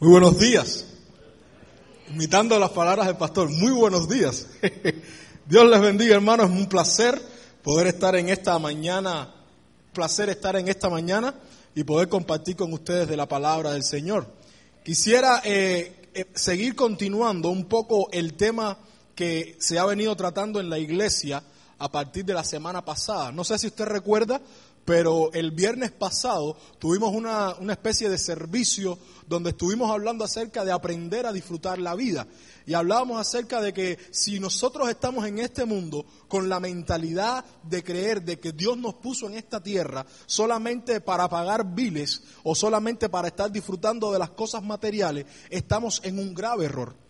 Muy buenos días. Imitando las palabras del pastor, muy buenos días. Dios les bendiga, hermanos. Es un placer poder estar en esta mañana, placer estar en esta mañana y poder compartir con ustedes de la palabra del Señor. Quisiera eh, eh, seguir continuando un poco el tema que se ha venido tratando en la iglesia a partir de la semana pasada. No sé si usted recuerda, pero el viernes pasado tuvimos una, una, especie de servicio donde estuvimos hablando acerca de aprender a disfrutar la vida. Y hablábamos acerca de que si nosotros estamos en este mundo con la mentalidad de creer de que Dios nos puso en esta tierra solamente para pagar biles o solamente para estar disfrutando de las cosas materiales, estamos en un grave error.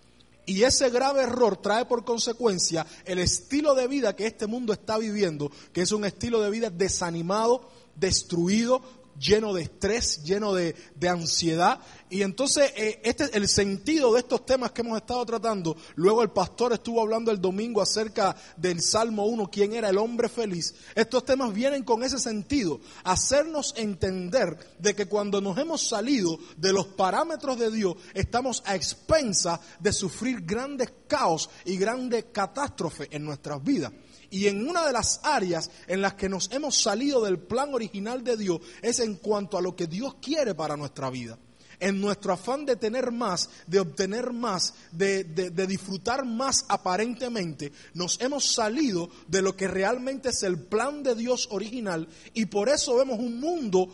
Y ese grave error trae por consecuencia el estilo de vida que este mundo está viviendo, que es un estilo de vida desanimado, destruido, lleno de estrés, lleno de, de ansiedad. Y entonces, eh, este es el sentido de estos temas que hemos estado tratando. Luego el pastor estuvo hablando el domingo acerca del Salmo 1, quién era el hombre feliz. Estos temas vienen con ese sentido, hacernos entender de que cuando nos hemos salido de los parámetros de Dios, estamos a expensa de sufrir grandes caos y grandes catástrofes en nuestras vidas. Y en una de las áreas en las que nos hemos salido del plan original de Dios es en cuanto a lo que Dios quiere para nuestra vida. En nuestro afán de tener más, de obtener más, de, de, de, disfrutar más aparentemente, nos hemos salido de lo que realmente es el plan de Dios original y por eso vemos un mundo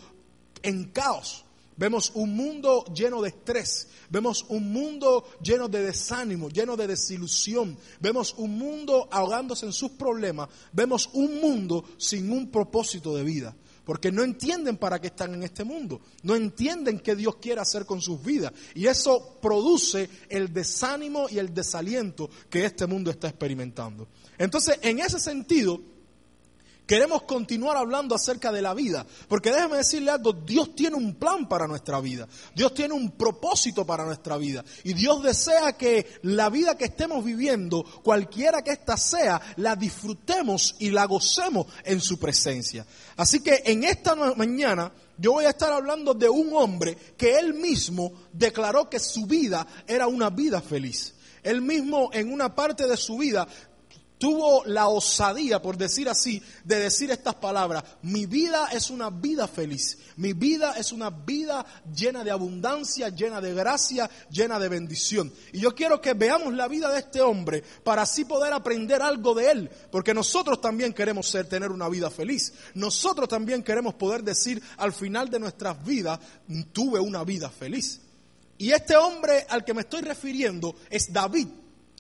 en caos. Vemos un mundo lleno de estrés, vemos un mundo lleno de desánimo, lleno de desilusión, vemos un mundo ahogándose en sus problemas, vemos un mundo sin un propósito de vida, porque no entienden para qué están en este mundo, no entienden qué Dios quiere hacer con sus vidas, y eso produce el desánimo y el desaliento que este mundo está experimentando. Entonces, en ese sentido, Queremos continuar hablando acerca de la vida, porque déjeme decirle algo, Dios tiene un plan para nuestra vida, Dios tiene un propósito para nuestra vida y Dios desea que la vida que estemos viviendo, cualquiera que ésta sea, la disfrutemos y la gocemos en su presencia. Así que en esta mañana yo voy a estar hablando de un hombre que él mismo declaró que su vida era una vida feliz. Él mismo en una parte de su vida tuvo la osadía, por decir así, de decir estas palabras, mi vida es una vida feliz, mi vida es una vida llena de abundancia, llena de gracia, llena de bendición. Y yo quiero que veamos la vida de este hombre para así poder aprender algo de él, porque nosotros también queremos ser, tener una vida feliz. Nosotros también queremos poder decir al final de nuestras vidas, tuve una vida feliz. Y este hombre al que me estoy refiriendo es David,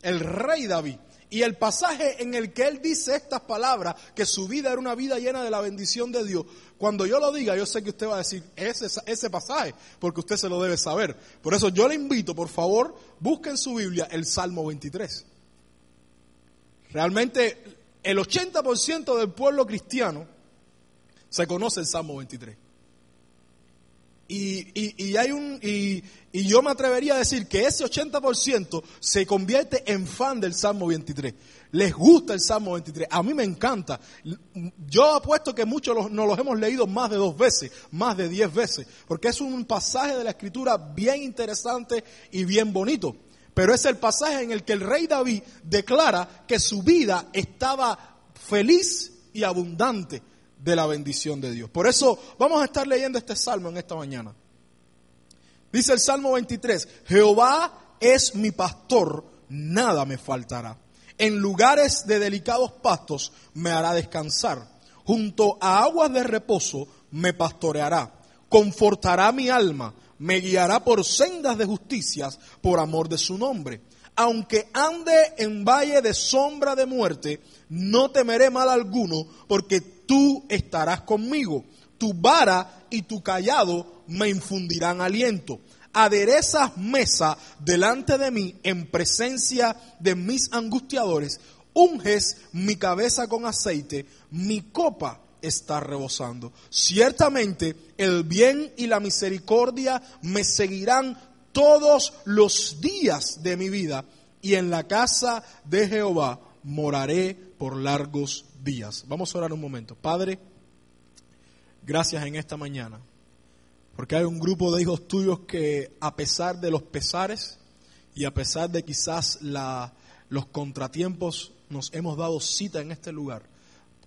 el rey David. Y el pasaje en el que él dice estas palabras, que su vida era una vida llena de la bendición de Dios, cuando yo lo diga, yo sé que usted va a decir ese, ese pasaje, porque usted se lo debe saber. Por eso yo le invito, por favor, busque en su Biblia el Salmo 23. Realmente el 80% del pueblo cristiano se conoce el Salmo 23. Y, y, y, hay un, y, y, yo me atrevería a decir que ese 80% se convierte en fan del Salmo 23. Les gusta el Salmo 23. A mí me encanta. Yo apuesto que muchos nos los hemos leído más de dos veces, más de diez veces, porque es un pasaje de la escritura bien interesante y bien bonito. Pero es el pasaje en el que el rey David declara que su vida estaba feliz y abundante de la bendición de Dios. Por eso vamos a estar leyendo este salmo en esta mañana. Dice el Salmo 23, Jehová es mi pastor, nada me faltará. En lugares de delicados pastos me hará descansar. Junto a aguas de reposo me pastoreará. Confortará mi alma. Me guiará por sendas de justicias por amor de su nombre. Aunque ande en valle de sombra de muerte, no temeré mal alguno, porque tú estarás conmigo. Tu vara y tu callado me infundirán aliento. Aderezas mesa delante de mí en presencia de mis angustiadores. Unges mi cabeza con aceite, mi copa está rebosando. Ciertamente el bien y la misericordia me seguirán todos los días de mi vida y en la casa de Jehová moraré por largos días. Vamos a orar un momento. Padre, gracias en esta mañana Porque hay un grupo de hijos tuyos que a pesar de los pesares y a pesar de quizás la, los contratiempos, nos hemos dado cita en este lugar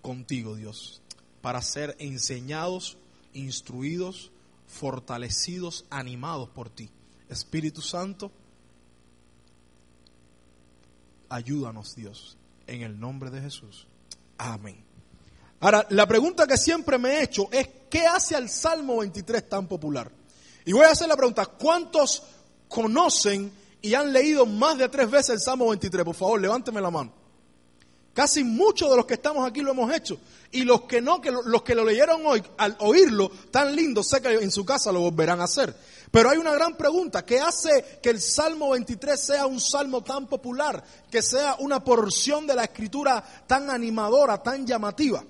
contigo, Dios, para ser enseñados, instruidos, fortalecidos, animados por ti. Espíritu Santo, ayúdanos, Dios, en el nombre de Jesús. Amén. Ahora, la pregunta que siempre me he hecho es, ¿qué hace al Salmo 23 tan popular? Y voy a hacer la pregunta, ¿cuántos conocen y han leído más de tres veces el Salmo 23? Por favor, levánteme la mano. Casi muchos de los que estamos aquí lo hemos hecho. Y los que no, que los que lo leyeron hoy, al oírlo tan lindo, sé que en su casa lo volverán a hacer. Pero hay una gran pregunta, ¿qué hace que el Salmo 23 sea un salmo tan popular, que sea una porción de la escritura tan animadora, tan llamativa?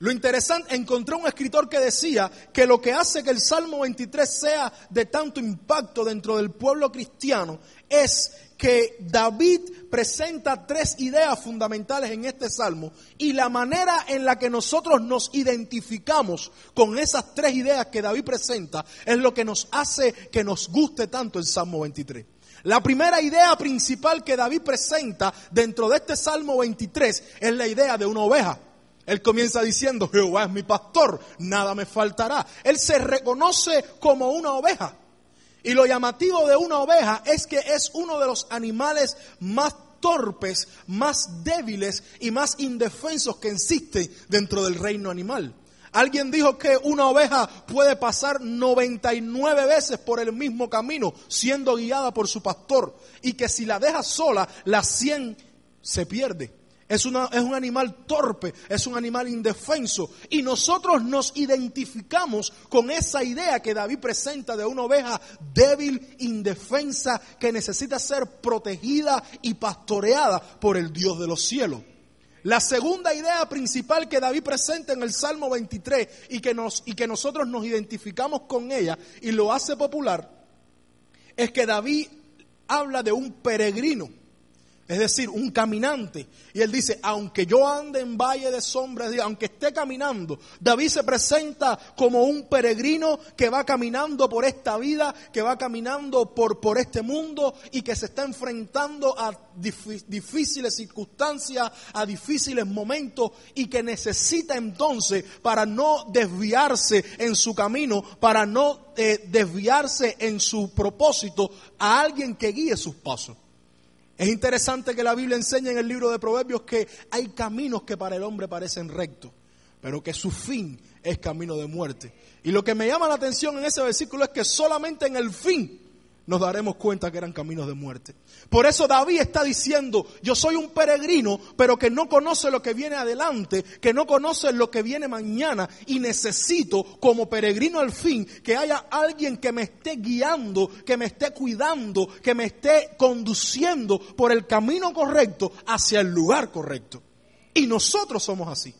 Lo interesante, encontré un escritor que decía que lo que hace que el Salmo 23 sea de tanto impacto dentro del pueblo cristiano es que David presenta tres ideas fundamentales en este salmo y la manera en la que nosotros nos identificamos con esas tres ideas que David presenta es lo que nos hace que nos guste tanto el Salmo 23. La primera idea principal que David presenta dentro de este Salmo 23 es la idea de una oveja. Él comienza diciendo, Jehová es mi pastor, nada me faltará. Él se reconoce como una oveja. Y lo llamativo de una oveja es que es uno de los animales más torpes, más débiles y más indefensos que existen dentro del reino animal. Alguien dijo que una oveja puede pasar 99 veces por el mismo camino siendo guiada por su pastor y que si la deja sola, la 100 se pierde. Es, es un animal torpe, es un animal indefenso. Y nosotros nos identificamos con esa idea que David presenta de una oveja débil, indefensa, que necesita ser protegida y pastoreada por el Dios de los cielos. La segunda idea principal que David presenta en el Salmo 23 y que, nos, y que nosotros nos identificamos con ella y lo hace popular es que David habla de un peregrino es decir, un caminante. Y él dice, aunque yo ande en valle de sombras, aunque esté caminando, David se presenta como un peregrino que va caminando por esta vida, que va caminando por, por este mundo y que se está enfrentando a difíciles circunstancias, a difíciles momentos y que necesita entonces para no desviarse en su camino, para no eh, desviarse en su propósito, a alguien que guíe sus pasos. Es interesante que la Biblia enseña en el libro de Proverbios que hay caminos que para el hombre parecen rectos, pero que su fin es camino de muerte. Y lo que me llama la atención en ese versículo es que solamente en el fin nos daremos cuenta que eran caminos de muerte. Por eso David está diciendo, yo soy un peregrino, pero que no conoce lo que viene adelante, que no conoce lo que viene mañana y necesito como peregrino al fin que haya alguien que me esté guiando, que me esté cuidando, que me esté conduciendo por el camino correcto hacia el lugar correcto. Y nosotros somos así.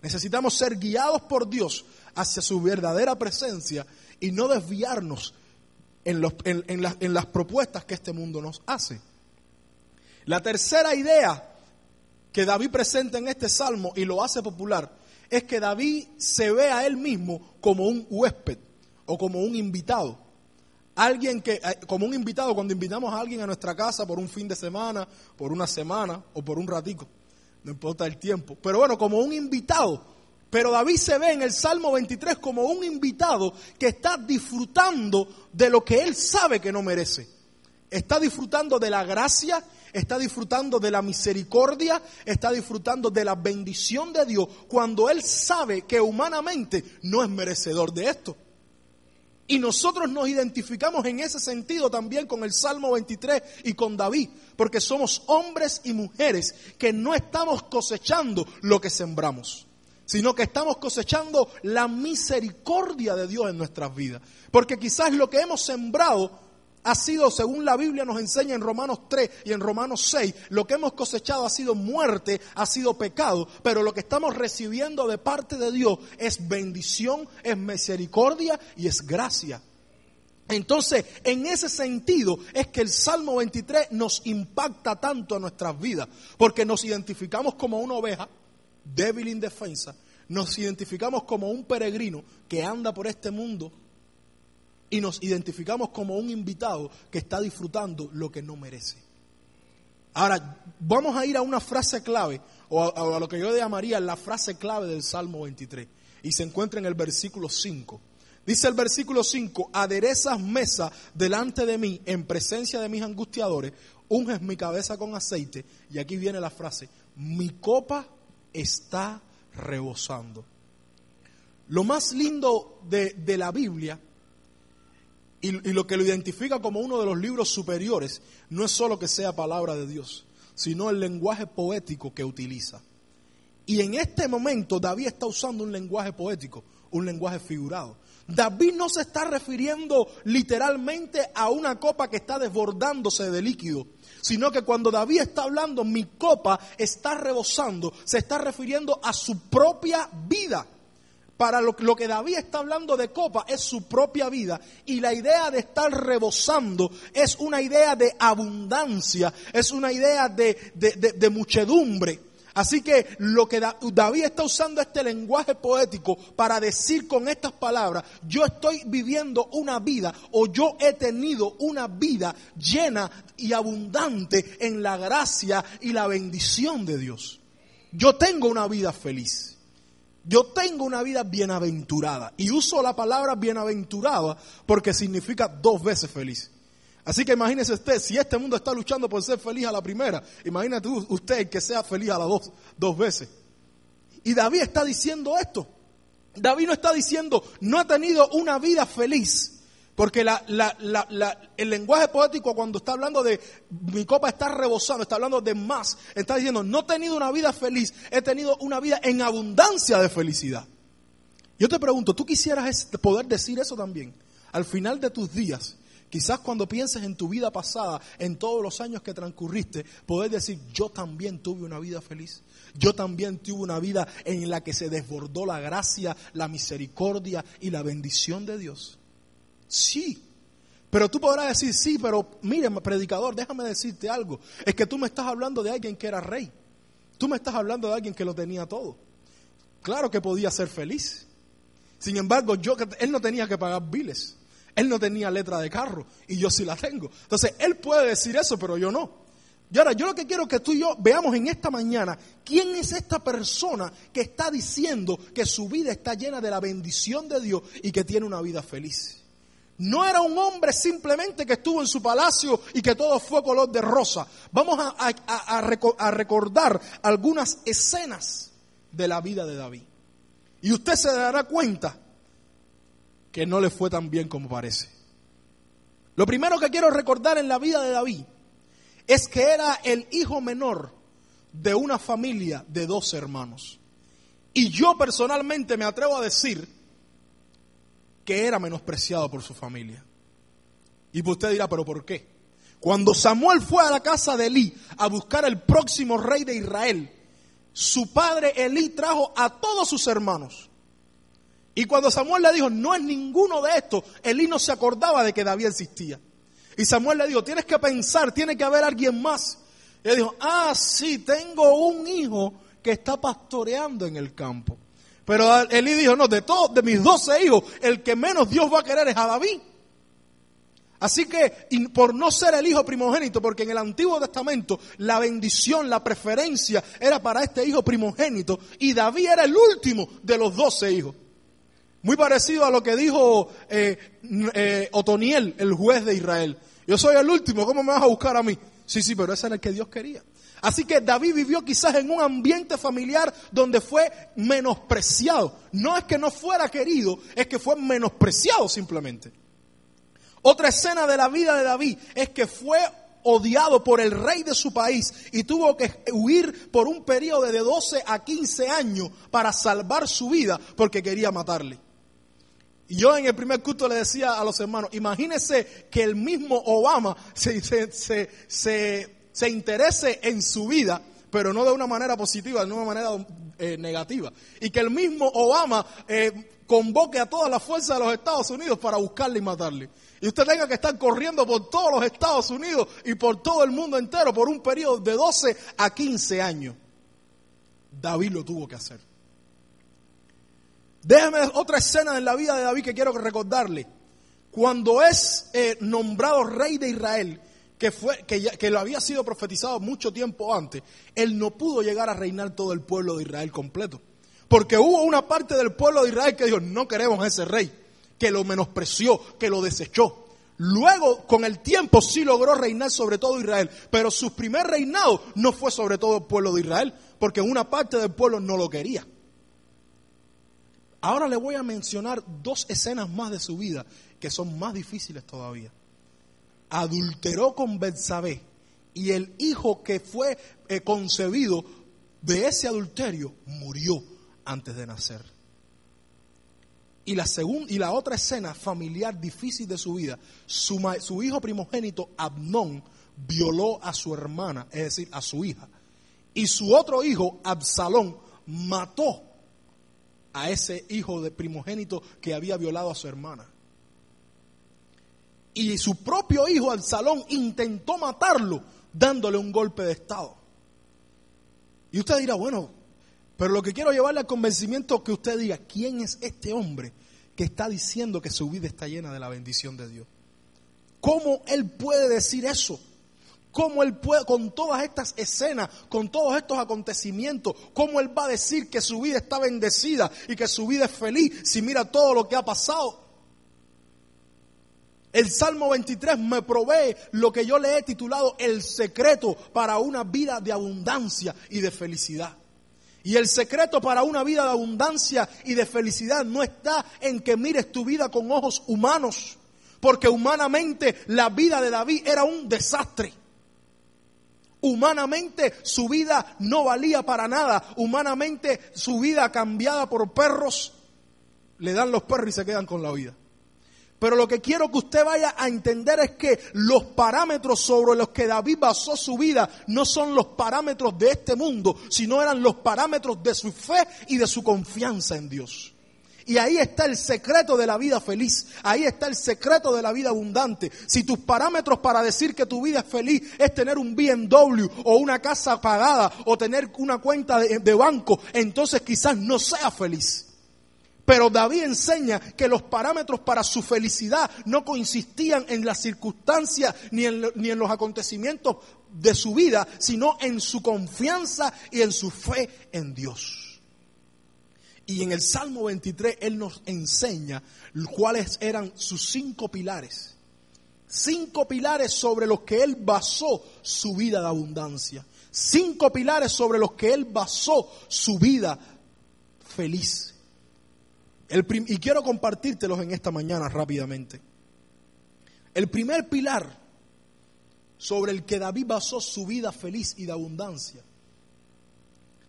Necesitamos ser guiados por Dios hacia su verdadera presencia y no desviarnos en, las propuestas que este mundo nos hace. La tercera idea que David presenta en este salmo y lo hace popular es que David se ve a él mismo como un huésped o como un invitado. Alguien que, eh, como un invitado, cuando invitamos a alguien a nuestra casa por un fin de semana, por una semana o por un ratico, no importa el tiempo, pero bueno, como un invitado pero David se ve en el Salmo 23 como un invitado que está disfrutando de lo que él sabe que no merece. Está disfrutando de la gracia, está disfrutando de la misericordia, está disfrutando de la bendición de Dios cuando él sabe que humanamente no es merecedor de esto. Y nosotros nos identificamos en ese sentido también con el Salmo 23 y con David, porque somos hombres y mujeres que no estamos cosechando lo que sembramos sino que estamos cosechando la misericordia de Dios en nuestras vidas. Porque quizás lo que hemos sembrado ha sido, según la Biblia nos enseña en Romanos 3 y en Romanos 6, lo que hemos cosechado ha sido muerte, ha sido pecado, pero lo que estamos recibiendo de parte de Dios es bendición, es misericordia y es gracia. Entonces, en ese sentido es que el Salmo 23 nos impacta tanto a nuestras vidas, porque nos identificamos como una oveja débil indefensa, nos identificamos como un peregrino que anda por este mundo y nos identificamos como un invitado que está disfrutando lo que no merece. Ahora, vamos a ir a una frase clave, o a, lo que yo llamaría la frase clave del Salmo 23, y se encuentra en el versículo 5. Dice el versículo 5, aderezas mesa delante de mí en presencia de mis angustiadores, unges mi cabeza con aceite, y aquí viene la frase, mi copa está rebosando. Lo más lindo de, de la Biblia y, lo que lo identifica como uno de los libros superiores no es solo que sea palabra de Dios, sino el lenguaje poético que utiliza. Y en este momento David está usando un lenguaje poético, un lenguaje figurado. David no se está refiriendo literalmente a una copa que está desbordándose de líquido, sino que cuando David está hablando, mi copa está rebosando, se está refiriendo a su propia vida. Para lo, que David está hablando de copa es su propia vida. Y la idea de estar rebosando es una idea de abundancia, es una idea de, de muchedumbre. Así que lo que David está usando este lenguaje poético para decir con estas palabras, yo estoy viviendo una vida o yo he tenido una vida llena y abundante en la gracia y la bendición de Dios. Yo tengo una vida feliz. Yo tengo una vida bienaventurada. Y uso la palabra bienaventurada porque significa dos veces feliz. Así que imagínese usted, si este mundo está luchando por ser feliz a la primera, imagínate usted que sea feliz a las dos, dos veces. Y David está diciendo esto. David no está diciendo, no ha tenido una vida feliz porque el lenguaje poético cuando está hablando de mi copa está rebosando, está hablando de más, está diciendo, no he tenido una vida feliz, he tenido una vida en abundancia de felicidad. Yo te pregunto, ¿tú quisieras poder decir eso también? Al final de tus días, quizás cuando pienses en tu vida pasada, en todos los años que transcurriste, poder decir, yo también tuve una vida feliz. Yo también tuve una vida en la que se desbordó la gracia, la misericordia y la bendición de Dios. Sí. Pero tú podrás decir, sí, pero mire, predicador, déjame decirte algo. Es que tú me estás hablando de alguien que era rey. Tú me estás hablando de alguien que lo tenía todo. Claro que podía ser feliz. Sin embargo, yo, él no tenía que pagar biles. Él no tenía letra de carro y yo sí la tengo. Entonces, él puede decir eso, pero yo no. Y ahora, yo lo que quiero que tú y yo veamos en esta mañana, ¿quién es esta persona que está diciendo que su vida está llena de la bendición de Dios y que tiene una vida feliz? No era un hombre simplemente que estuvo en su palacio y que todo fue color de rosa. Vamos a, recordar algunas escenas de la vida de David. Y usted se dará cuenta que no le fue tan bien como parece. Lo primero que quiero recordar en la vida de David es que era el hijo menor de una familia de dos hermanos. Y yo personalmente me atrevo a decir que era menospreciado por su familia. Y usted dirá, pero ¿por qué? Cuando Samuel fue a la casa de Elí a buscar el próximo rey de Israel, su padre Elí trajo a todos sus hermanos. Y cuando Samuel le dijo, no es ninguno de estos, Elí no se acordaba de que David existía. Y Samuel le dijo, tienes que pensar, tiene que haber alguien más. Y él dijo, ah, sí, tengo un hijo que está pastoreando en el campo. Pero Elí dijo, no, de todos, de mis doce hijos, el que menos Dios va a querer es a David. Así que, por no ser el hijo primogénito, porque en el Antiguo Testamento la bendición, la preferencia era para este hijo primogénito, y David era el último de los doce hijos. Muy parecido a lo que dijo eh, eh, Otoniel, el juez de Israel. Yo soy el último, ¿cómo me vas a buscar a mí? Sí, sí, pero ese era el que Dios quería. Así que David vivió quizás en un ambiente familiar donde fue menospreciado. No es que no fuera querido, es que fue menospreciado simplemente. Otra escena de la vida de David es que fue odiado por el rey de su país y tuvo que huir por un periodo de 12 a 15 años para salvar su vida porque quería matarle. Yo en el primer culto le decía a los hermanos, imagínense que el mismo Obama se, se, se se interese en su vida, pero no de una manera positiva, de una manera eh, negativa. Y que el mismo Obama eh, convoque a todas las fuerzas de los Estados Unidos para buscarle y matarle. Y usted tenga que estar corriendo por todos los Estados Unidos y por todo el mundo entero por un periodo de 12 a 15 años. David lo tuvo que hacer. Déjeme otra escena en la vida de David que quiero recordarle. Cuando es eh, nombrado rey de Israel, que, fue, que, que lo había sido profetizado mucho tiempo antes, él no pudo llegar a reinar todo el pueblo de Israel completo. Porque hubo una parte del pueblo de Israel que dijo, no queremos a ese rey, que lo menospreció, que lo desechó. Luego, con el tiempo, sí logró reinar sobre todo Israel, pero su primer reinado no fue sobre todo el pueblo de Israel, porque una parte del pueblo no lo quería. Ahora le voy a mencionar dos escenas más de su vida que son más difíciles todavía. Adulteró con Betsabé y el hijo que fue eh, concebido de ese adulterio murió antes de nacer. Y la, y la otra escena familiar difícil de su vida, su, su hijo primogénito, Abnón, violó a su hermana, es decir, a su hija. Y su otro hijo, Absalón, mató a ese hijo de primogénito que había violado a su hermana. Y su propio hijo, Absalón, intentó matarlo dándole un golpe de estado. Y usted dirá, bueno, pero lo que quiero llevarle al convencimiento que usted diga, ¿quién es este hombre que está diciendo que su vida está llena de la bendición de Dios? ¿Cómo él puede decir eso? ¿Cómo él puede, con todas estas escenas, con todos estos acontecimientos, cómo él va a decir que su vida está bendecida y que su vida es feliz si mira todo lo que ha pasado? El Salmo 23 me provee lo que yo le he titulado el secreto para una vida de abundancia y de felicidad. Y el secreto para una vida de abundancia y de felicidad no está en que mires tu vida con ojos humanos, porque humanamente la vida de David era un desastre. Humanamente su vida no valía para nada. Humanamente su vida cambiada por perros, le dan los perros y se quedan con la vida. Pero lo que quiero que usted vaya a entender es que los parámetros sobre los que David basó su vida no son los parámetros de este mundo, sino eran los parámetros de su fe y de su confianza en Dios. Y ahí está el secreto de la vida feliz. Ahí está el secreto de la vida abundante. Si tus parámetros para decir que tu vida es feliz es tener un BMW o una casa pagada o tener una cuenta de, banco, entonces quizás no sea feliz. Pero David enseña que los parámetros para su felicidad no consistían en las circunstancias ni en, los acontecimientos de su vida, sino en su confianza y en su fe en Dios. Y en el Salmo 23 Él nos enseña cuáles eran sus cinco pilares. Cinco pilares sobre los que Él basó su vida de abundancia. Cinco pilares sobre los que Él basó su vida feliz y quiero compartírtelos en esta mañana rápidamente. El primer pilar sobre el que David basó su vida feliz y de abundancia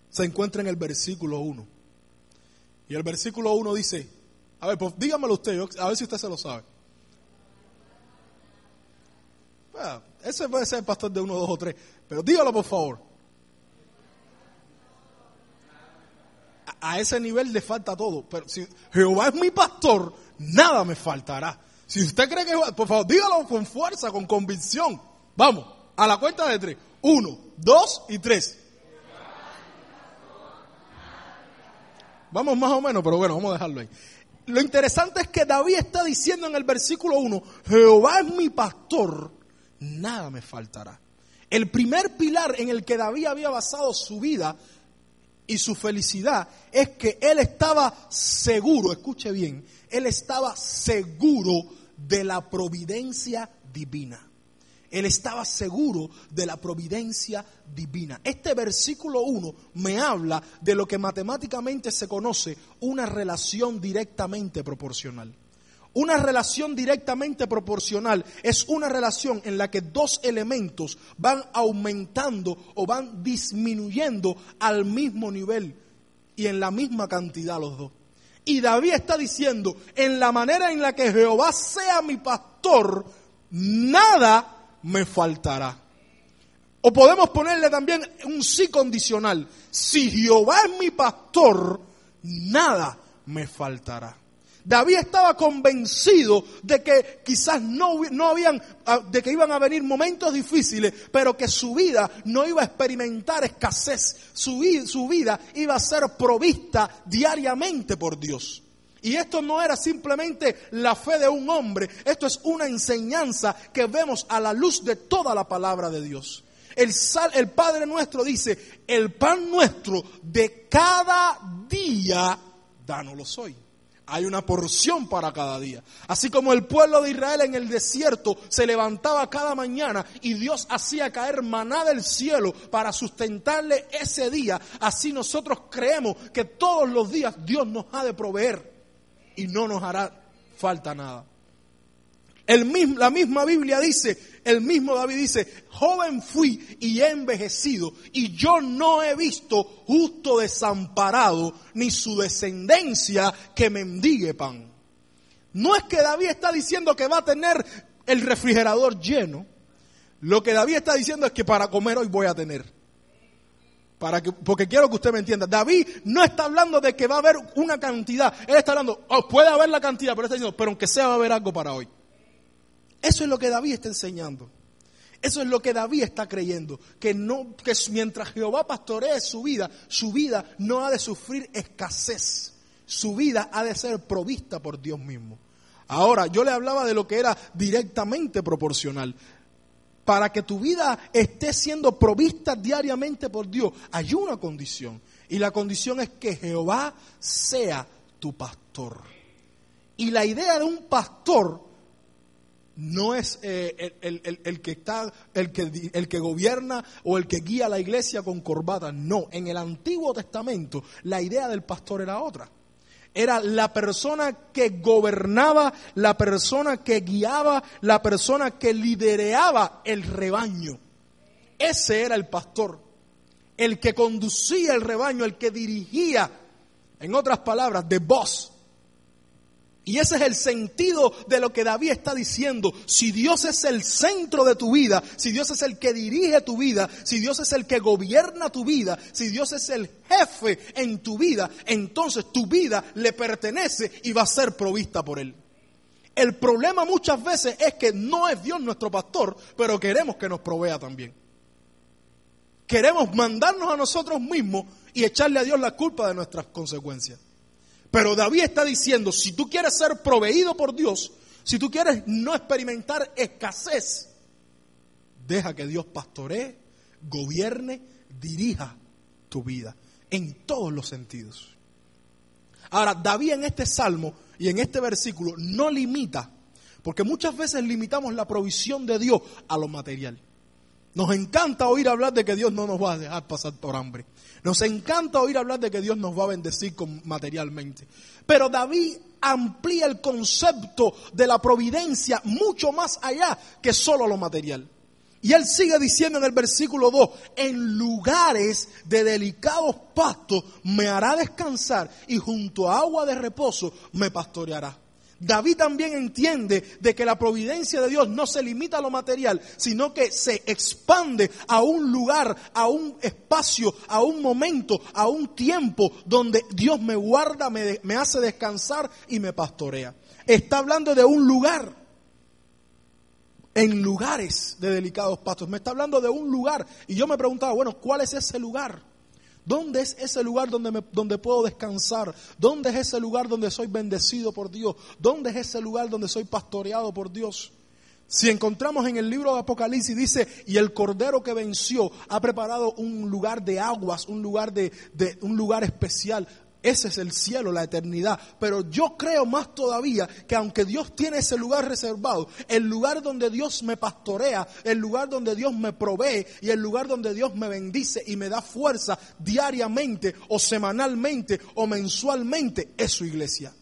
se encuentra en el versículo 1. Y el versículo 1 dice, a ver, pues dígamelo usted, a ver si usted se lo sabe. Bueno, ese puede ser el pastor de uno, dos o tres, pero dígalo por favor. a ese nivel le falta todo. Pero si Jehová es mi pastor, nada me faltará. Si usted cree que, por favor, dígalo con fuerza, con convicción. Vamos, a la cuenta de tres. Uno, dos y tres. Vamos más o menos, pero bueno, vamos a dejarlo ahí. Lo interesante es que David está diciendo en el versículo 1, Jehová es mi pastor, nada me faltará. El primer pilar en el que David había basado su vida y su felicidad es que él estaba seguro, escuche bien, él estaba seguro de la providencia divina. Él estaba seguro de la providencia divina. Este versículo 1 me habla de lo que matemáticamente se conoce una relación directamente proporcional. Una relación directamente proporcional es una relación en la que dos elementos van aumentando o van disminuyendo al mismo nivel y en la misma cantidad los dos. Y David está diciendo, en la manera en la que Jehová sea mi pastor, nada me faltará. O podemos ponerle también un sí condicional. Si Jehová es mi pastor, nada me faltará. David estaba convencido de que quizás no, no habían, ah, de que iban a venir momentos difíciles, pero que su vida no iba a experimentar escasez. Su, su vida iba a ser provista diariamente por Dios. Y esto no era simplemente la fe de un hombre, esto es una enseñanza que vemos a la luz de toda la palabra de Dios. El, el Padre nuestro dice, el pan nuestro de cada día, dánoslo hoy. Hay una porción para cada día. Así como el pueblo de Israel en el desierto se levantaba cada mañana y Dios hacía caer maná del cielo para sustentarle ese día, así nosotros creemos que todos los días Dios nos ha de proveer y no nos hará falta nada. El mismo, la misma Biblia dice, el mismo David dice, joven fui y he envejecido y yo no he visto justo desamparado ni su descendencia que mendigue pan. No es que David está diciendo que va a tener el refrigerador lleno. Lo que David está diciendo es que para comer hoy voy a tener. Para que, porque quiero que usted me entienda. David no está hablando de que va a haber una cantidad. Él está hablando, oh, puede haber la cantidad, pero está diciendo, pero aunque sea va a haber algo para hoy. Eso es lo que David está enseñando. Eso es lo que David está creyendo, que no que mientras Jehová pastoree su vida, su vida no ha de sufrir escasez. Su vida ha de ser provista por Dios mismo. Ahora, yo le hablaba de lo que era directamente proporcional. Para que tu vida esté siendo provista diariamente por Dios, hay una condición. Y la condición es que Jehová sea tu pastor. Y la idea de un pastor no es eh, el, que está, el que, el que gobierna o el que guía la iglesia con corbata. No, en el Antiguo Testamento la idea del pastor era otra. Era la persona que gobernaba, la persona que guiaba, la persona que lidereaba el rebaño. Ese era el pastor, el que conducía el rebaño, el que dirigía, en otras palabras, de voz y ese es el sentido de lo que David está diciendo. Si Dios es el centro de tu vida, si Dios es el que dirige tu vida, si Dios es el que gobierna tu vida, si Dios es el jefe en tu vida, entonces tu vida le pertenece y va a ser provista por Él. El problema muchas veces es que no es Dios nuestro pastor, pero queremos que nos provea también. Queremos mandarnos a nosotros mismos y echarle a Dios la culpa de nuestras consecuencias. Pero David está diciendo, si tú quieres ser proveído por Dios, si tú quieres no experimentar escasez, deja que Dios pastoree, gobierne, dirija tu vida en todos los sentidos. Ahora, David en este salmo y en este versículo no limita, porque muchas veces limitamos la provisión de Dios a lo material. Nos encanta oír hablar de que Dios no nos va a dejar pasar por hambre. Nos encanta oír hablar de que Dios nos va a bendecir materialmente. Pero David amplía el concepto de la providencia mucho más allá que solo lo material. Y él sigue diciendo en el versículo 2, en lugares de delicados pastos me hará descansar y junto a agua de reposo me pastoreará. David también entiende de que la providencia de Dios no se limita a lo material, sino que se expande a un lugar, a un espacio, a un momento, a un tiempo donde Dios me guarda, me, hace descansar y me pastorea. Está hablando de un lugar, en lugares de delicados pastos. Me está hablando de un lugar. Y yo me preguntaba, bueno, ¿cuál es ese lugar? ¿Dónde es ese lugar donde, donde puedo descansar? ¿Dónde es ese lugar donde soy bendecido por Dios? ¿Dónde es ese lugar donde soy pastoreado por Dios? Si encontramos en el libro de Apocalipsis, dice, y el cordero que venció ha preparado un lugar de aguas, un lugar, de, de un lugar especial. Ese es el cielo, la eternidad. Pero yo creo más todavía que aunque Dios tiene ese lugar reservado, el lugar donde Dios me pastorea, el lugar donde Dios me provee y el lugar donde Dios me bendice y me da fuerza diariamente o semanalmente o mensualmente es su iglesia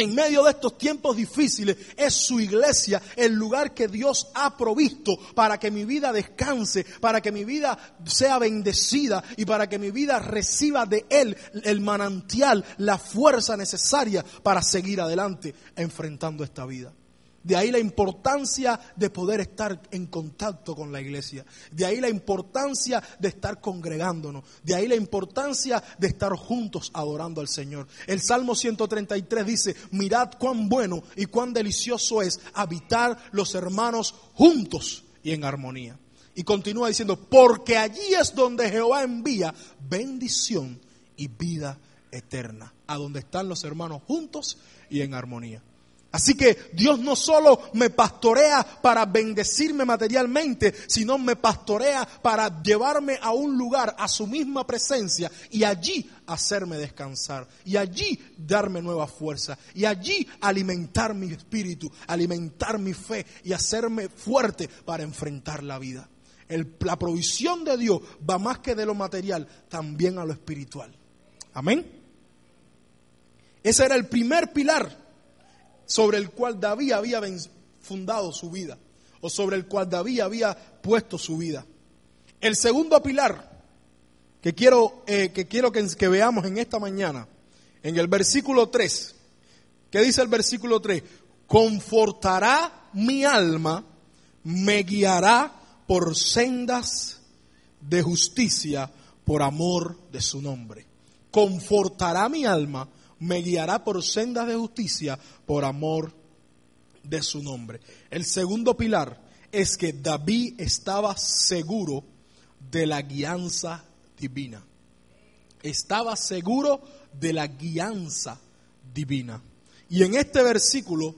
en medio de estos tiempos difíciles, es su iglesia el lugar que Dios ha provisto para que mi vida descanse, para que mi vida sea bendecida y para que mi vida reciba de Él el manantial, la fuerza necesaria para seguir adelante enfrentando esta vida. De ahí la importancia de poder estar en contacto con la iglesia. De ahí la importancia de estar congregándonos. De ahí la importancia de estar juntos adorando al Señor. El Salmo 133 dice, mirad cuán bueno y cuán delicioso es habitar los hermanos juntos y en armonía. Y continúa diciendo, porque allí es donde Jehová envía bendición y vida eterna. a donde están los hermanos juntos y en armonía. Así que Dios no solo me pastorea para bendecirme materialmente, sino me pastorea para llevarme a un lugar, a su misma presencia, y allí hacerme descansar, y allí darme nueva fuerza, y allí alimentar mi espíritu, alimentar mi fe y hacerme fuerte para enfrentar la vida. la provisión de Dios va más que de lo material, también a lo espiritual. Amén. Ese era el primer pilar sobre el cual David había fundado su vida, o sobre el cual David había puesto su vida. El segundo pilar que quiero, eh, que, quiero que, que veamos en esta mañana, en el versículo 3, ¿qué dice el versículo 3? Confortará mi alma, me guiará por sendas de justicia por amor de su nombre. Confortará mi alma, me guiará por sendas de justicia por amor de su nombre. El segundo pilar es que David estaba seguro de la guianza divina. Estaba seguro de la guianza divina. Y en este versículo,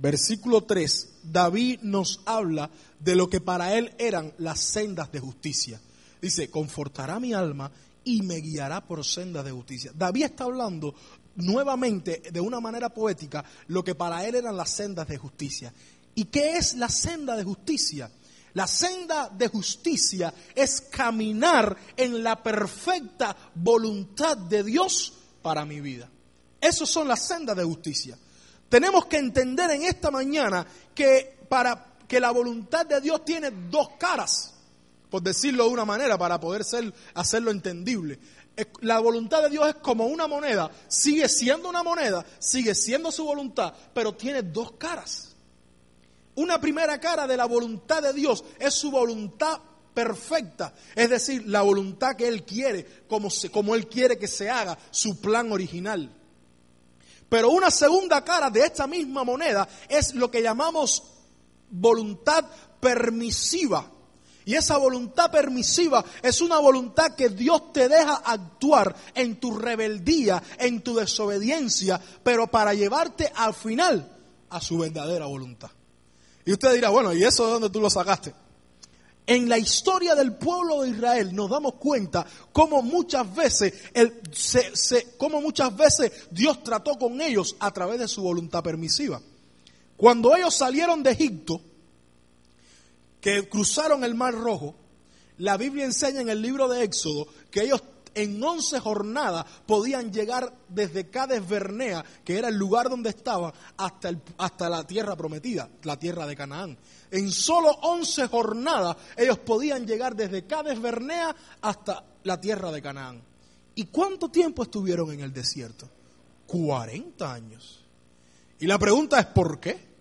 versículo 3, David nos habla de lo que para él eran las sendas de justicia. Dice, confortará mi alma y me guiará por sendas de justicia. David está hablando nuevamente, de una manera poética, lo que para él eran las sendas de justicia. ¿Y qué es la senda de justicia? La senda de justicia es caminar en la perfecta voluntad de Dios para mi vida. Esas son las sendas de justicia. Tenemos que entender en esta mañana que para que la voluntad de Dios tiene dos caras, por decirlo de una manera, para poder ser, hacerlo entendible la voluntad de Dios es como una moneda, sigue siendo una moneda, sigue siendo su voluntad, pero tiene dos caras. Una primera cara de la voluntad de Dios es su voluntad perfecta, es decir, la voluntad que Él quiere, como, como Él quiere que se haga, su plan original. Pero una segunda cara de esta misma moneda es lo que llamamos voluntad permisiva. Y esa voluntad permisiva es una voluntad que Dios te deja actuar en tu rebeldía, en tu desobediencia, pero para llevarte al final a su verdadera voluntad. Y usted dirá, bueno, ¿y eso de dónde tú lo sacaste? En la historia del pueblo de Israel nos damos cuenta cómo muchas veces, cómo muchas veces Dios trató con ellos a través de su voluntad permisiva. Cuando ellos salieron de Egipto, que cruzaron el Mar Rojo, la Biblia enseña en el libro de Éxodo que ellos en once jornadas podían llegar desde Cades Bernea, que era el lugar donde estaban, hasta, hasta la tierra prometida, la tierra de Canaán. En solo once jornadas ellos podían llegar desde Cades Bernea hasta la tierra de Canaán. ¿Y cuánto tiempo estuvieron en el desierto? 40 años. Y la pregunta es ¿por qué?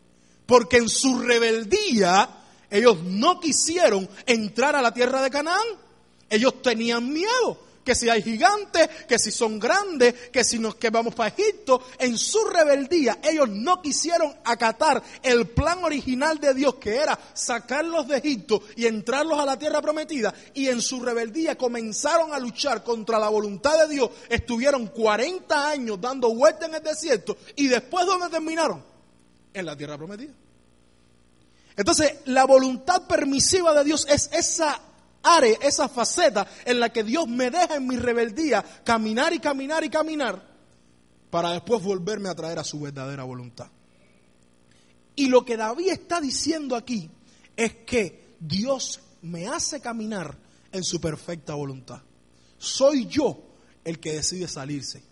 Porque en su rebeldía ellos no quisieron entrar a la tierra de Canaán. Ellos tenían miedo. Que si hay gigantes, que si son grandes, que si nos que vamos para Egipto, en su rebeldía ellos no quisieron acatar el plan original de Dios que era sacarlos de Egipto y entrarlos a la tierra prometida y en su rebeldía comenzaron a luchar contra la voluntad de Dios. Estuvieron 40 años dando vueltas en el desierto y después ¿dónde terminaron? En la tierra prometida. Entonces, la voluntad permisiva de Dios es esa área, esa faceta en la que Dios me deja en mi rebeldía caminar y caminar y caminar para después volverme a traer a su verdadera voluntad. Y lo que David está diciendo aquí es que Dios me hace caminar en su perfecta voluntad. Soy yo el que decide salirse.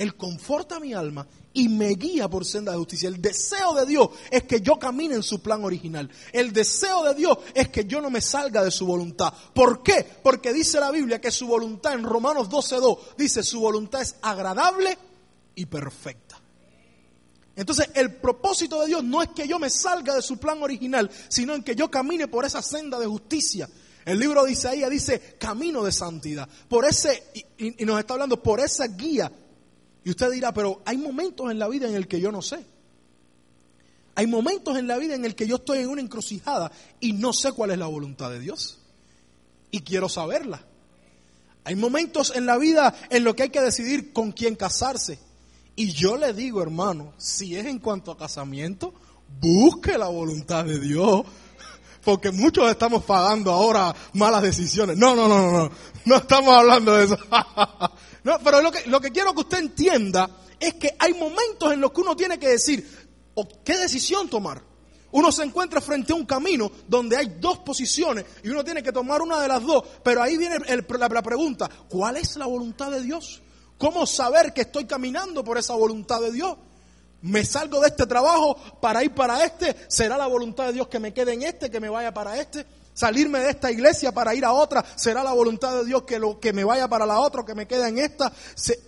Él conforta mi alma y me guía por senda de justicia. El deseo de Dios es que yo camine en su plan original. El deseo de Dios es que yo no me salga de su voluntad. ¿Por qué? Porque dice la Biblia que su voluntad en Romanos 12.2 dice su voluntad es agradable y perfecta. Entonces el propósito de Dios no es que yo me salga de su plan original, sino en que yo camine por esa senda de justicia. El libro de Isaías dice camino de santidad. Por ese, y, y nos está hablando por esa guía y usted dirá, pero hay momentos en la vida en el que yo no sé. Hay momentos en la vida en el que yo estoy en una encrucijada y no sé cuál es la voluntad de Dios. Y quiero saberla. Hay momentos en la vida en los que hay que decidir con quién casarse. Y yo le digo, hermano, si es en cuanto a casamiento, busque la voluntad de Dios. Porque muchos estamos pagando ahora malas decisiones. No, no, no, no, no. No estamos hablando de eso. no, pero lo que, lo que quiero que usted entienda es que hay momentos en los que uno tiene que decir, ¿qué decisión tomar? Uno se encuentra frente a un camino donde hay dos posiciones y uno tiene que tomar una de las dos. Pero ahí viene la, la pregunta, ¿cuál es la voluntad de Dios? ¿Cómo saber que estoy caminando por esa voluntad de Dios? Me salgo de este trabajo para ir para este. ¿Será la voluntad de Dios que me quede en este, que me vaya para este? Salirme de esta iglesia para ir a otra. ¿Será la voluntad de Dios que, lo, que me vaya para la otra, que me quede en esta?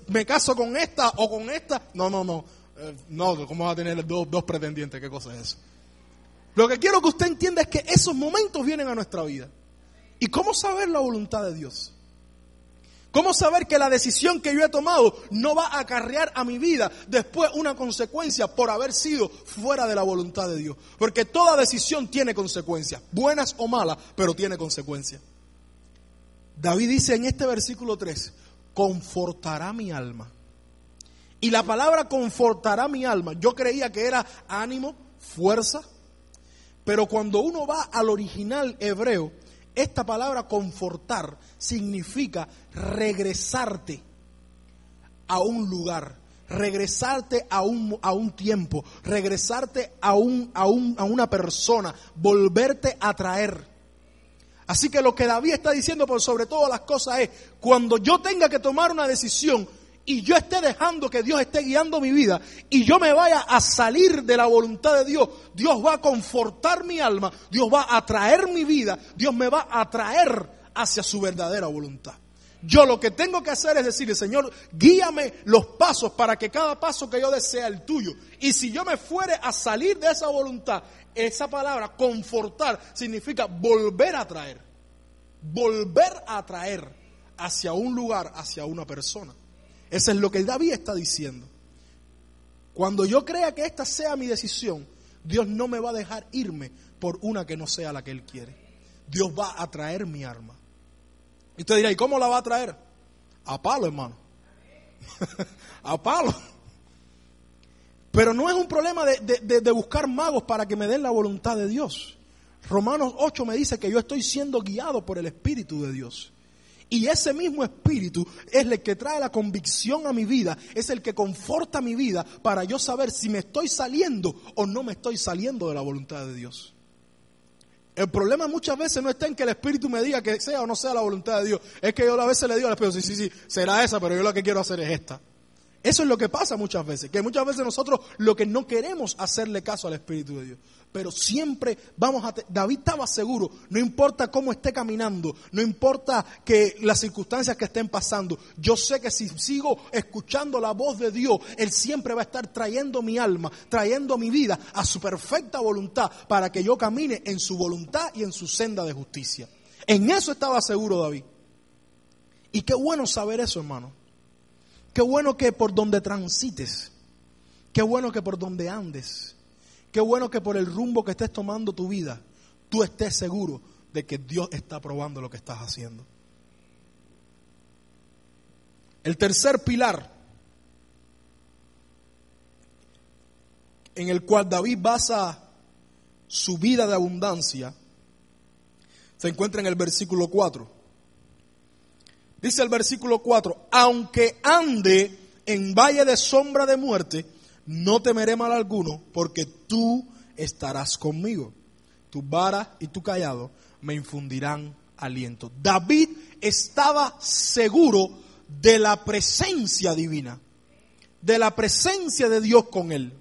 ¿Me caso con esta o con esta? No, no, no. Eh, no, ¿cómo va a tener dos, dos pretendientes? ¿Qué cosa es eso? Lo que quiero que usted entienda es que esos momentos vienen a nuestra vida. ¿Y cómo saber la voluntad de Dios? ¿Cómo saber que la decisión que yo he tomado no va a acarrear a mi vida después una consecuencia por haber sido fuera de la voluntad de Dios? Porque toda decisión tiene consecuencias, buenas o malas, pero tiene consecuencias. David dice en este versículo 3, confortará mi alma. Y la palabra confortará mi alma, yo creía que era ánimo, fuerza, pero cuando uno va al original hebreo, esta palabra confortar significa regresarte a un lugar, regresarte a un, a un tiempo, regresarte a, un, a, un, a una persona, volverte a traer. Así que lo que David está diciendo por sobre todas las cosas es, cuando yo tenga que tomar una decisión, y yo esté dejando que Dios esté guiando mi vida y yo me vaya a salir de la voluntad de Dios, Dios va a confortar mi alma, Dios va a traer mi vida, Dios me va a traer hacia su verdadera voluntad. Yo lo que tengo que hacer es decirle, Señor, guíame los pasos para que cada paso que yo desea el tuyo. Y si yo me fuere a salir de esa voluntad, esa palabra, confortar, significa volver a traer. Volver a traer hacia un lugar, hacia una persona. Eso es lo que David está diciendo. Cuando yo crea que esta sea mi decisión, Dios no me va a dejar irme por una que no sea la que Él quiere. Dios va a traer mi arma. Y usted dirá, ¿y cómo la va a traer? A palo, hermano. a palo. Pero no es un problema de, de, buscar magos para que me den la voluntad de Dios. Romanos 8 me dice que yo estoy siendo guiado por el Espíritu de Dios. Y ese mismo espíritu es el que trae la convicción a mi vida, es el que conforta mi vida para yo saber si me estoy saliendo o no me estoy saliendo de la voluntad de Dios. El problema muchas veces no está en que el Espíritu me diga que sea o no sea la voluntad de Dios. Es que yo a veces le digo al Espíritu, sí, sí, sí, será esa, pero yo lo que quiero hacer es esta. Eso es lo que pasa muchas veces, que muchas veces nosotros lo que no queremos hacerle caso al Espíritu de Dios pero siempre vamos a... David estaba seguro, no importa cómo esté caminando, no importa que las circunstancias que estén pasando, yo sé que si sigo escuchando la voz de Dios, Él siempre va a estar trayendo mi alma, trayendo mi vida a su perfecta voluntad para que yo camine en su voluntad y en su senda de justicia. En eso estaba seguro David. Y qué bueno saber eso, hermano. Qué bueno que por donde transites, qué bueno que por donde andes, Qué bueno que por el rumbo que estés tomando tu vida, tú estés seguro de que Dios está probando lo que estás haciendo. El tercer pilar en el cual David basa su vida de abundancia se encuentra en el versículo 4. Dice el versículo 4, aunque ande en valle de sombra de muerte, no temeré mal alguno, porque tú estarás conmigo. Tu vara y tu callado me infundirán aliento. David estaba seguro de la presencia divina, de la presencia de Dios con él.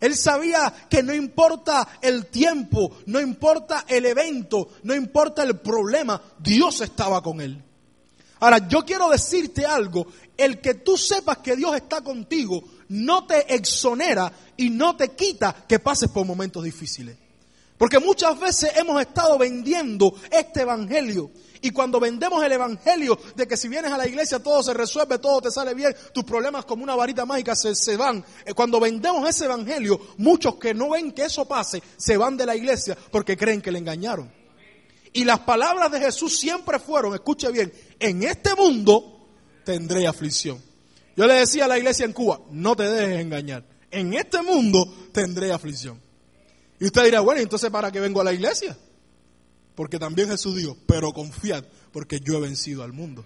Él sabía que no importa el tiempo, no importa el evento, no importa el problema, Dios estaba con él. Ahora, yo quiero decirte algo, el que tú sepas que Dios está contigo no te exonera y no te quita que pases por momentos difíciles. Porque muchas veces hemos estado vendiendo este evangelio. Y cuando vendemos el evangelio de que si vienes a la iglesia todo se resuelve, todo te sale bien, tus problemas como una varita mágica se, se van. Eh, cuando vendemos ese evangelio, muchos que no ven que eso pase, se van de la iglesia porque creen que le engañaron. Y las palabras de Jesús siempre fueron, escuche bien, en este mundo tendré aflicción. Yo le decía a la iglesia en Cuba, no te dejes engañar. En este mundo tendré aflicción. Y usted dirá, bueno, entonces ¿para qué vengo a la iglesia? Porque también Jesús dijo, pero confiad, porque yo he vencido al mundo.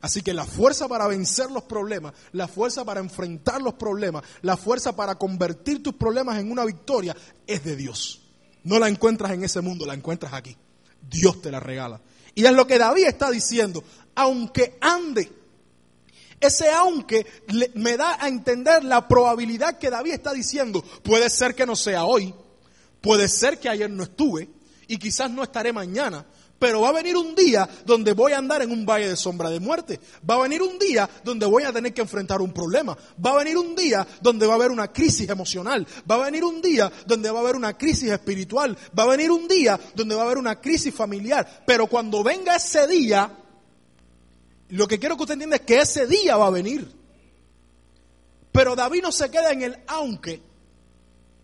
Así que la fuerza para vencer los problemas, la fuerza para enfrentar los problemas, la fuerza para convertir tus problemas en una victoria es de Dios. No la encuentras en ese mundo, la encuentras aquí. Dios te la regala. Y es lo que David está diciendo, aunque ande. Ese aunque me da a entender la probabilidad que David está diciendo. Puede ser que no sea hoy, puede ser que ayer no estuve y quizás no estaré mañana, pero va a venir un día donde voy a andar en un valle de sombra de muerte. Va a venir un día donde voy a tener que enfrentar un problema. Va a venir un día donde va a haber una crisis emocional. Va a venir un día donde va a haber una crisis espiritual. Va a venir un día donde va a haber una crisis familiar. Pero cuando venga ese día, lo que quiero que usted entienda es que ese día va a venir. Pero David no se queda en el aunque,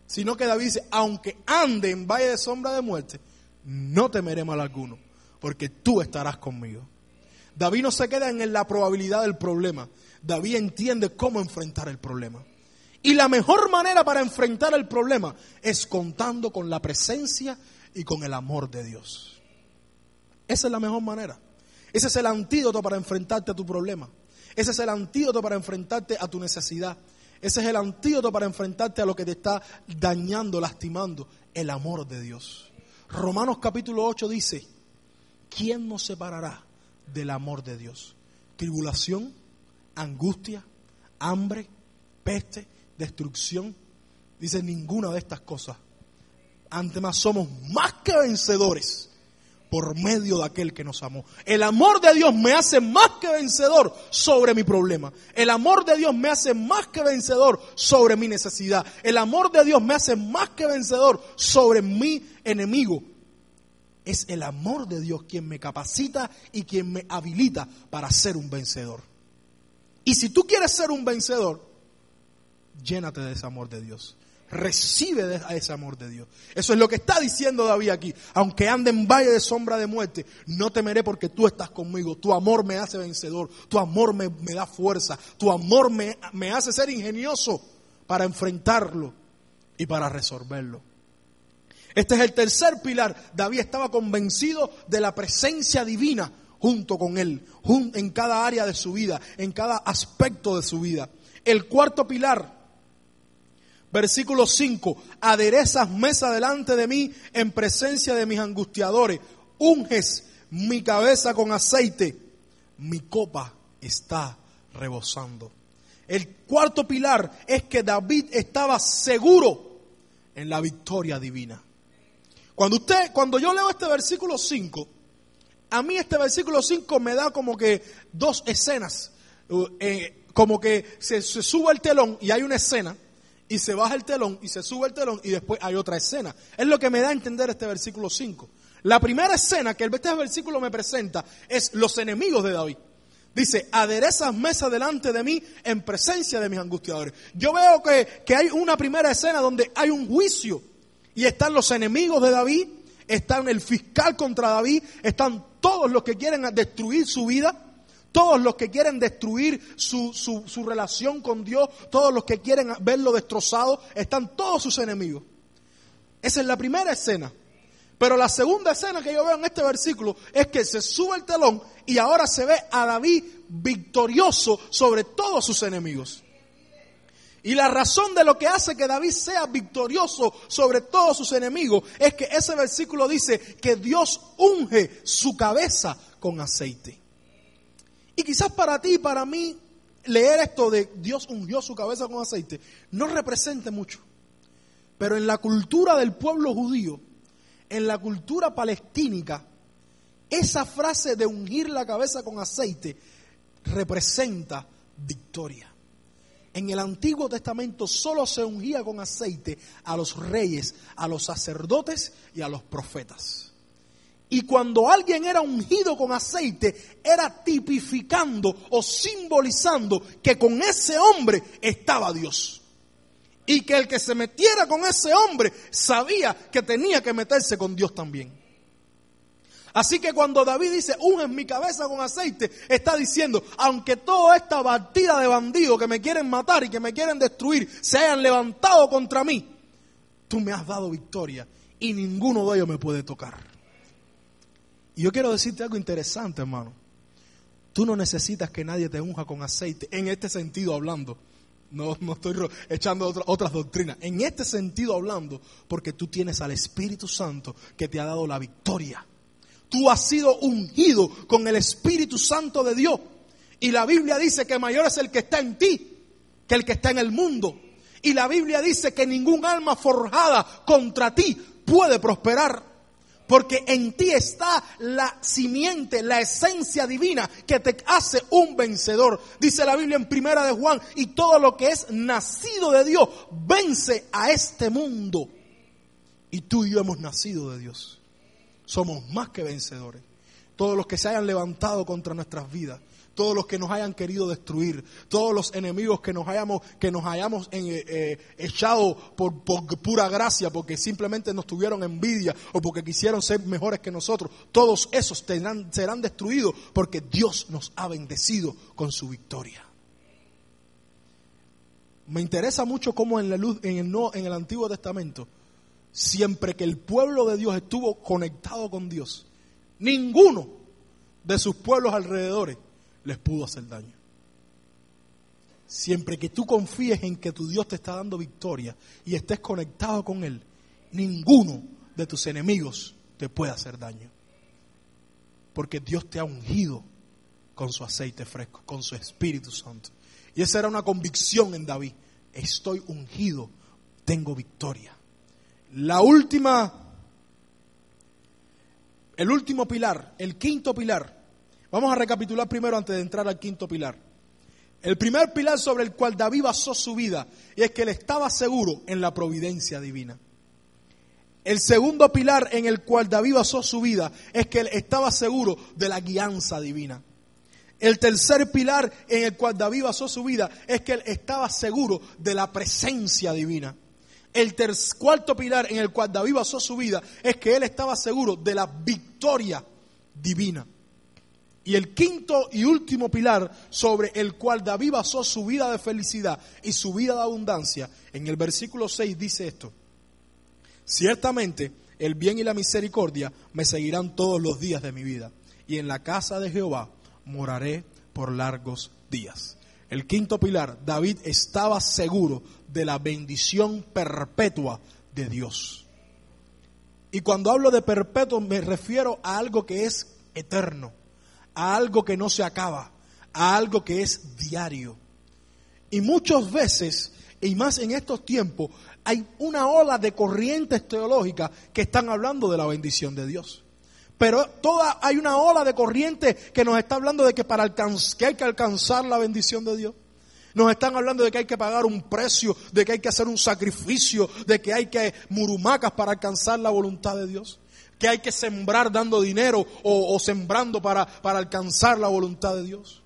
sino que David dice, aunque ande en valle de sombra de muerte, no temeré mal alguno, porque tú estarás conmigo. David no se queda en la probabilidad del problema. David entiende cómo enfrentar el problema. Y la mejor manera para enfrentar el problema es contando con la presencia y con el amor de Dios. Esa es la mejor manera. Ese es el antídoto para enfrentarte a tu problema. Ese es el antídoto para enfrentarte a tu necesidad. Ese es el antídoto para enfrentarte a lo que te está dañando, lastimando. El amor de Dios. Romanos capítulo 8 dice, ¿quién nos separará del amor de Dios? Tribulación, angustia, hambre, peste, destrucción. Dice ninguna de estas cosas. Ante más somos más que vencedores por medio de aquel que nos amó. El amor de Dios me hace más que vencedor sobre mi problema. El amor de Dios me hace más que vencedor sobre mi necesidad. El amor de Dios me hace más que vencedor sobre mi enemigo. Es el amor de Dios quien me capacita y quien me habilita para ser un vencedor. Y si tú quieres ser un vencedor, llénate de ese amor de Dios. Recibe ese amor de Dios. Eso es lo que está diciendo David aquí. Aunque ande en valle de sombra de muerte, no temeré porque tú estás conmigo. Tu amor me hace vencedor. Tu amor me, da fuerza. Tu amor me, me hace ser ingenioso para enfrentarlo y para resolverlo. Este es el tercer pilar. David estaba convencido de la presencia divina junto con él, en cada área de su vida, en cada aspecto de su vida. El cuarto pilar, versículo 5, aderezas mesa delante de mí en presencia de mis angustiadores, unges mi cabeza con aceite, mi copa está rebosando. El cuarto pilar es que David estaba seguro en la victoria divina. Cuando usted, cuando yo leo este versículo 5, a mí este versículo 5 me da como que dos escenas. Uh, eh, como que se, sube el telón y hay una escena, y se baja el telón y se sube el telón y después hay otra escena. Es lo que me da a entender este versículo 5. La primera escena que este versículo me presenta es los enemigos de David. Dice, aderezas mesa delante de mí en presencia de mis angustiadores. Yo veo que, que hay una primera escena donde hay un juicio y están los enemigos de David, están el fiscal contra David, están todos los que quieren destruir su vida, todos los que quieren destruir su, su, relación con Dios, todos los que quieren verlo destrozado, están todos sus enemigos. Esa es la primera escena. Pero la segunda escena que yo veo en este versículo es que se sube el telón y ahora se ve a David victorioso sobre todos sus enemigos. Y la razón de lo que hace que David sea victorioso sobre todos sus enemigos es que ese versículo dice que Dios unge su cabeza con aceite. Y quizás para ti para mí leer esto de Dios ungió su cabeza con aceite no represente mucho. Pero en la cultura del pueblo judío, en la cultura palestínica, esa frase de ungir la cabeza con aceite representa victoria. En el Antiguo Testamento solo se ungía con aceite a los reyes, a los sacerdotes y a los profetas. Y cuando alguien era ungido con aceite, era tipificando o simbolizando que con ese hombre estaba Dios. Y que el que se metiera con ese hombre sabía que tenía que meterse con Dios también. Así que cuando David dice, en mi cabeza con aceite, está diciendo, aunque toda esta partida de bandidos que me quieren matar y que me quieren destruir se hayan levantado contra mí, tú me has dado victoria y ninguno de ellos me puede tocar. Y yo quiero decirte algo interesante, hermano. Tú no necesitas que nadie te unja con aceite, en este sentido hablando. No, no estoy echando otras doctrinas. En este sentido hablando, porque tú tienes al Espíritu Santo que te ha dado la victoria. Tú has sido ungido con el Espíritu Santo de Dios. Y la Biblia dice que mayor es el que está en ti que el que está en el mundo. Y la Biblia dice que ningún alma forjada contra ti puede prosperar. Porque en ti está la simiente, la esencia divina que te hace un vencedor. Dice la Biblia en primera de Juan, y todo lo que es nacido de Dios vence a este mundo. Y tú y yo hemos nacido de Dios. Somos más que vencedores. Todos los que se hayan levantado contra nuestras vidas, todos los que nos hayan querido destruir, todos los enemigos que nos hayamos, que nos hayamos eh, eh, echado por, pura gracia, porque simplemente nos tuvieron envidia o porque quisieron ser mejores que nosotros, todos esos serán destruidos porque Dios nos ha bendecido con su victoria. Me interesa mucho cómo en el Antiguo Testamento, siempre que el pueblo de Dios estuvo conectado con Dios, ninguno de sus pueblos alrededores les pudo hacer daño. Siempre que tú confíes en que tu Dios te está dando victoria y estés conectado con Él, ninguno de tus enemigos te puede hacer daño. Porque Dios te ha ungido con su aceite fresco, con su Espíritu Santo. Y esa era una convicción en David. Estoy ungido, tengo victoria. La última, el último pilar, el quinto pilar, Vamos a recapitular primero antes de entrar al quinto pilar. El primer pilar sobre el cual David basó su vida y es que él estaba seguro en la providencia divina. El segundo pilar en el cual David basó su vida es que él estaba seguro de la guianza divina. El tercer pilar en el cual David basó su vida es que él estaba seguro de la presencia divina. El cuarto pilar en el cual David basó su vida es que él estaba seguro de la victoria divina. Y el quinto y último pilar sobre el cual David basó su vida de felicidad y su vida de abundancia, en el versículo 6 dice esto, ciertamente el bien y la misericordia me seguirán todos los días de mi vida, y en la casa de Jehová moraré por largos días. El quinto pilar, David estaba seguro de la bendición perpetua de Dios. Y cuando hablo de perpetuo me refiero a algo que es eterno a algo que no se acaba, a algo que es diario. Y muchas veces, y más en estos tiempos, hay una ola de corrientes teológicas que están hablando de la bendición de Dios. Pero toda, hay una ola de corrientes que nos está hablando de que, para que hay que alcanzar la bendición de Dios. Nos están hablando de que hay que pagar un precio, de que hay que hacer un sacrificio, de que hay que murumacas para alcanzar la voluntad de Dios que hay que sembrar dando dinero o, sembrando para, para alcanzar la voluntad de Dios.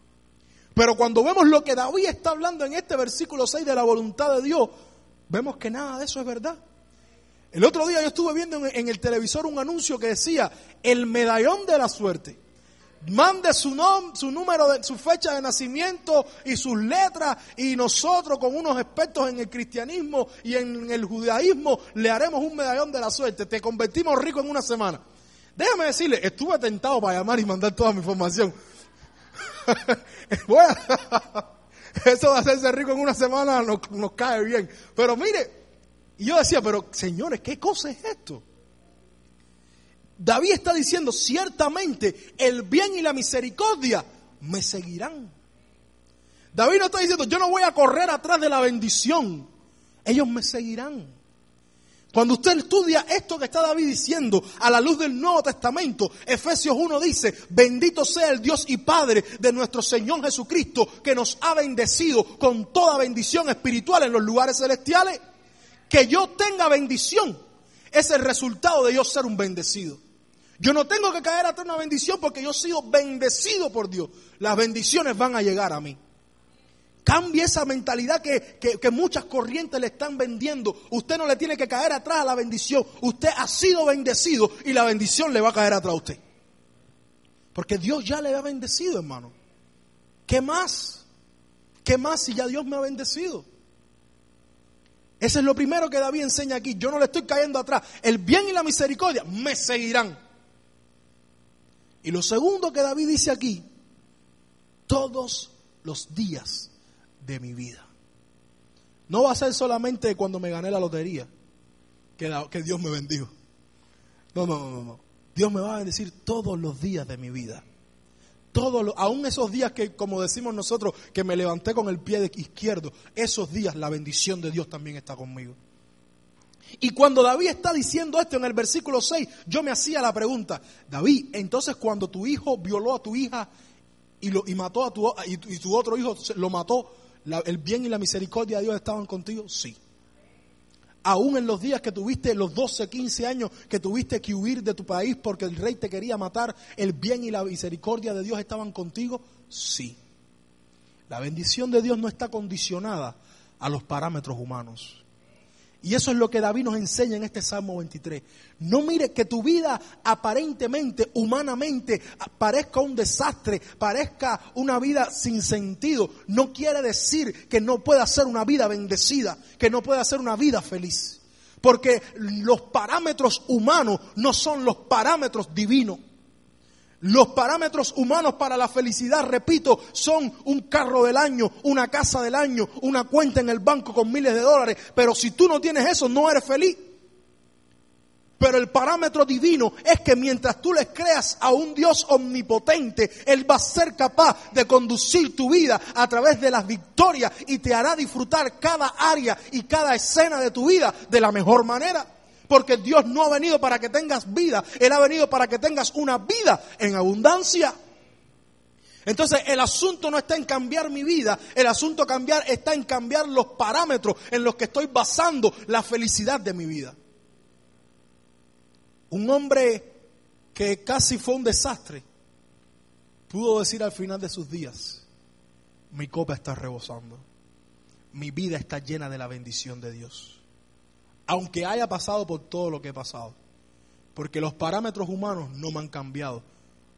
Pero cuando vemos lo que David está hablando en este versículo 6 de la voluntad de Dios, vemos que nada de eso es verdad. El otro día yo estuve viendo en el televisor un anuncio que decía, el medallón de la suerte mande su nombre, su número, de, su fecha de nacimiento y sus letras y nosotros con unos expertos en el cristianismo y en el judaísmo le haremos un medallón de la suerte. Te convertimos rico en una semana. Déjame decirle, estuve tentado para llamar y mandar toda mi información. bueno, eso de hacerse rico en una semana nos, cae bien. Pero mire, yo decía, pero señores, ¿qué cosa es esto? David está diciendo, ciertamente el bien y la misericordia me seguirán. David no está diciendo, yo no voy a correr atrás de la bendición, ellos me seguirán. Cuando usted estudia esto que está David diciendo a la luz del Nuevo Testamento, Efesios 1 dice, bendito sea el Dios y Padre de nuestro Señor Jesucristo, que nos ha bendecido con toda bendición espiritual en los lugares celestiales. Que yo tenga bendición es el resultado de yo ser un bendecido. Yo no tengo que caer atrás una bendición porque yo he sido bendecido por Dios. Las bendiciones van a llegar a mí. Cambie esa mentalidad que, que, muchas corrientes le están vendiendo. Usted no le tiene que caer atrás a la bendición. Usted ha sido bendecido y la bendición le va a caer atrás a usted. Porque Dios ya le ha bendecido, hermano. ¿Qué más? ¿Qué más si ya Dios me ha bendecido? Ese es lo primero que David enseña aquí. Yo no le estoy cayendo atrás. El bien y la misericordia me seguirán. Y lo segundo que David dice aquí, todos los días de mi vida. No va a ser solamente cuando me gané la lotería que, Dios me bendijo. No, no, no, no. Dios me va a bendecir todos los días de mi vida. Todos aún esos días que, como decimos nosotros, que me levanté con el pie izquierdo, esos días la bendición de Dios también está conmigo. Y cuando David está diciendo esto en el versículo 6, yo me hacía la pregunta, David, entonces cuando tu hijo violó a tu hija y, lo, mató a tu, y, tu otro hijo lo mató, ¿el bien y la misericordia de Dios estaban contigo? Sí aún en los días que tuviste, los 12, 15 años que tuviste que huir de tu país porque el rey te quería matar, el bien y la misericordia de Dios estaban contigo? Sí. La bendición de Dios no está condicionada a los parámetros humanos. Y eso es lo que David nos enseña en este Salmo 23. No mire que tu vida aparentemente, humanamente, parezca un desastre, parezca una vida sin sentido. No quiere decir que no pueda ser una vida bendecida, que no pueda ser una vida feliz. Porque los parámetros humanos no son los parámetros divinos. Los parámetros humanos para la felicidad, repito, son un carro del año, una casa del año, una cuenta en el banco con miles de dólares. Pero si tú no tienes eso, no eres feliz. Pero el parámetro divino es que mientras tú le creas a un Dios omnipotente, Él va a ser capaz de conducir tu vida a través de las victorias y te hará disfrutar cada área y cada escena de tu vida de la mejor manera. Porque Dios no ha venido para que tengas vida, Él ha venido para que tengas una vida en abundancia. Entonces el asunto no está en cambiar mi vida, el asunto cambiar está en cambiar los parámetros en los que estoy basando la felicidad de mi vida. Un hombre que casi fue un desastre pudo decir al final de sus días, mi copa está rebosando, mi vida está llena de la bendición de Dios aunque haya pasado por todo lo que he pasado. Porque los parámetros humanos no me han cambiado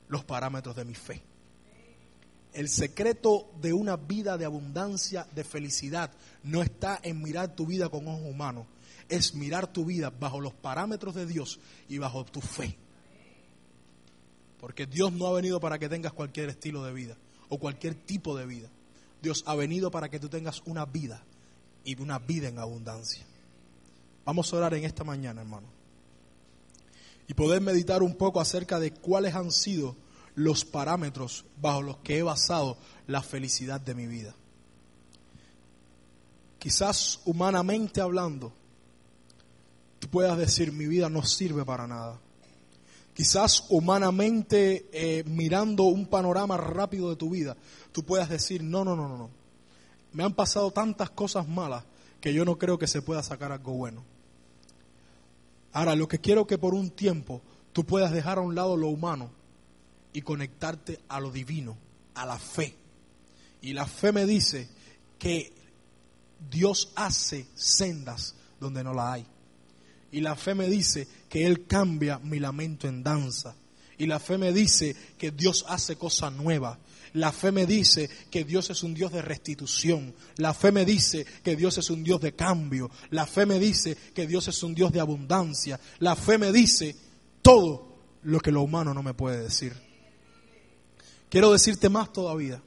los parámetros de mi fe. El secreto de una vida de abundancia, de felicidad, no está en mirar tu vida con ojos humanos, es mirar tu vida bajo los parámetros de Dios y bajo tu fe. Porque Dios no ha venido para que tengas cualquier estilo de vida o cualquier tipo de vida. Dios ha venido para que tú tengas una vida y una vida en abundancia. Vamos a orar en esta mañana, hermano. Y poder meditar un poco acerca de cuáles han sido los parámetros bajo los que he basado la felicidad de mi vida. Quizás humanamente hablando, tú puedas decir, mi vida no sirve para nada. Quizás humanamente eh, mirando un panorama rápido de tu vida, tú puedas decir, no, no, no, no. Me han pasado tantas cosas malas que yo no creo que se pueda sacar algo bueno. Ahora, lo que quiero que por un tiempo tú puedas dejar a un lado lo humano y conectarte a lo divino, a la fe. Y la fe me dice que Dios hace sendas donde no la hay. Y la fe me dice que Él cambia mi lamento en danza. Y la fe me dice que Dios hace cosas nuevas. La fe me dice que Dios es un Dios de restitución. La fe me dice que Dios es un Dios de cambio. La fe me dice que Dios es un Dios de abundancia. La fe me dice todo lo que lo humano no me puede decir. Quiero decirte más todavía.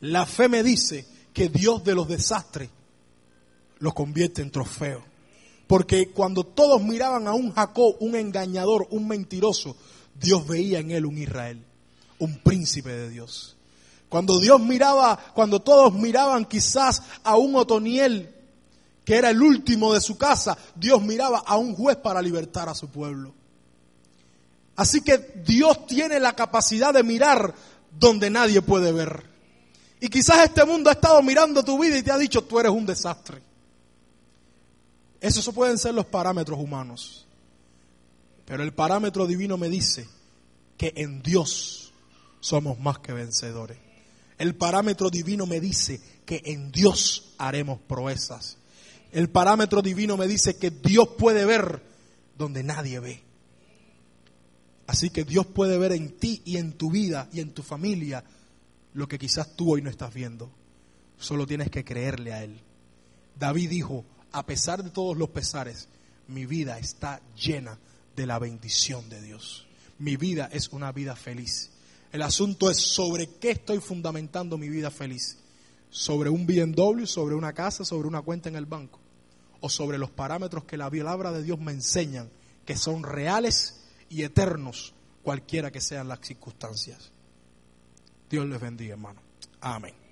La fe me dice que Dios de los desastres los convierte en trofeo. Porque cuando todos miraban a un Jacob, un engañador, un mentiroso, Dios veía en él un Israel un príncipe de Dios. Cuando Dios miraba, cuando todos miraban quizás a un Otoniel, que era el último de su casa, Dios miraba a un juez para libertar a su pueblo. Así que Dios tiene la capacidad de mirar donde nadie puede ver. Y quizás este mundo ha estado mirando tu vida y te ha dicho, tú eres un desastre. Esos pueden ser los parámetros humanos. Pero el parámetro divino me dice que en Dios somos más que vencedores. El parámetro divino me dice que en Dios haremos proezas. El parámetro divino me dice que Dios puede ver donde nadie ve. Así que Dios puede ver en ti y en tu vida y en tu familia lo que quizás tú hoy no estás viendo. Solo tienes que creerle a Él. David dijo, a pesar de todos los pesares, mi vida está llena de la bendición de Dios. Mi vida es una vida feliz. El asunto es sobre qué estoy fundamentando mi vida feliz. Sobre un BMW, sobre una casa, sobre una cuenta en el banco. O sobre los parámetros que la palabra de Dios me enseñan, que son reales y eternos, cualquiera que sean las circunstancias. Dios les bendiga, hermano. Amén.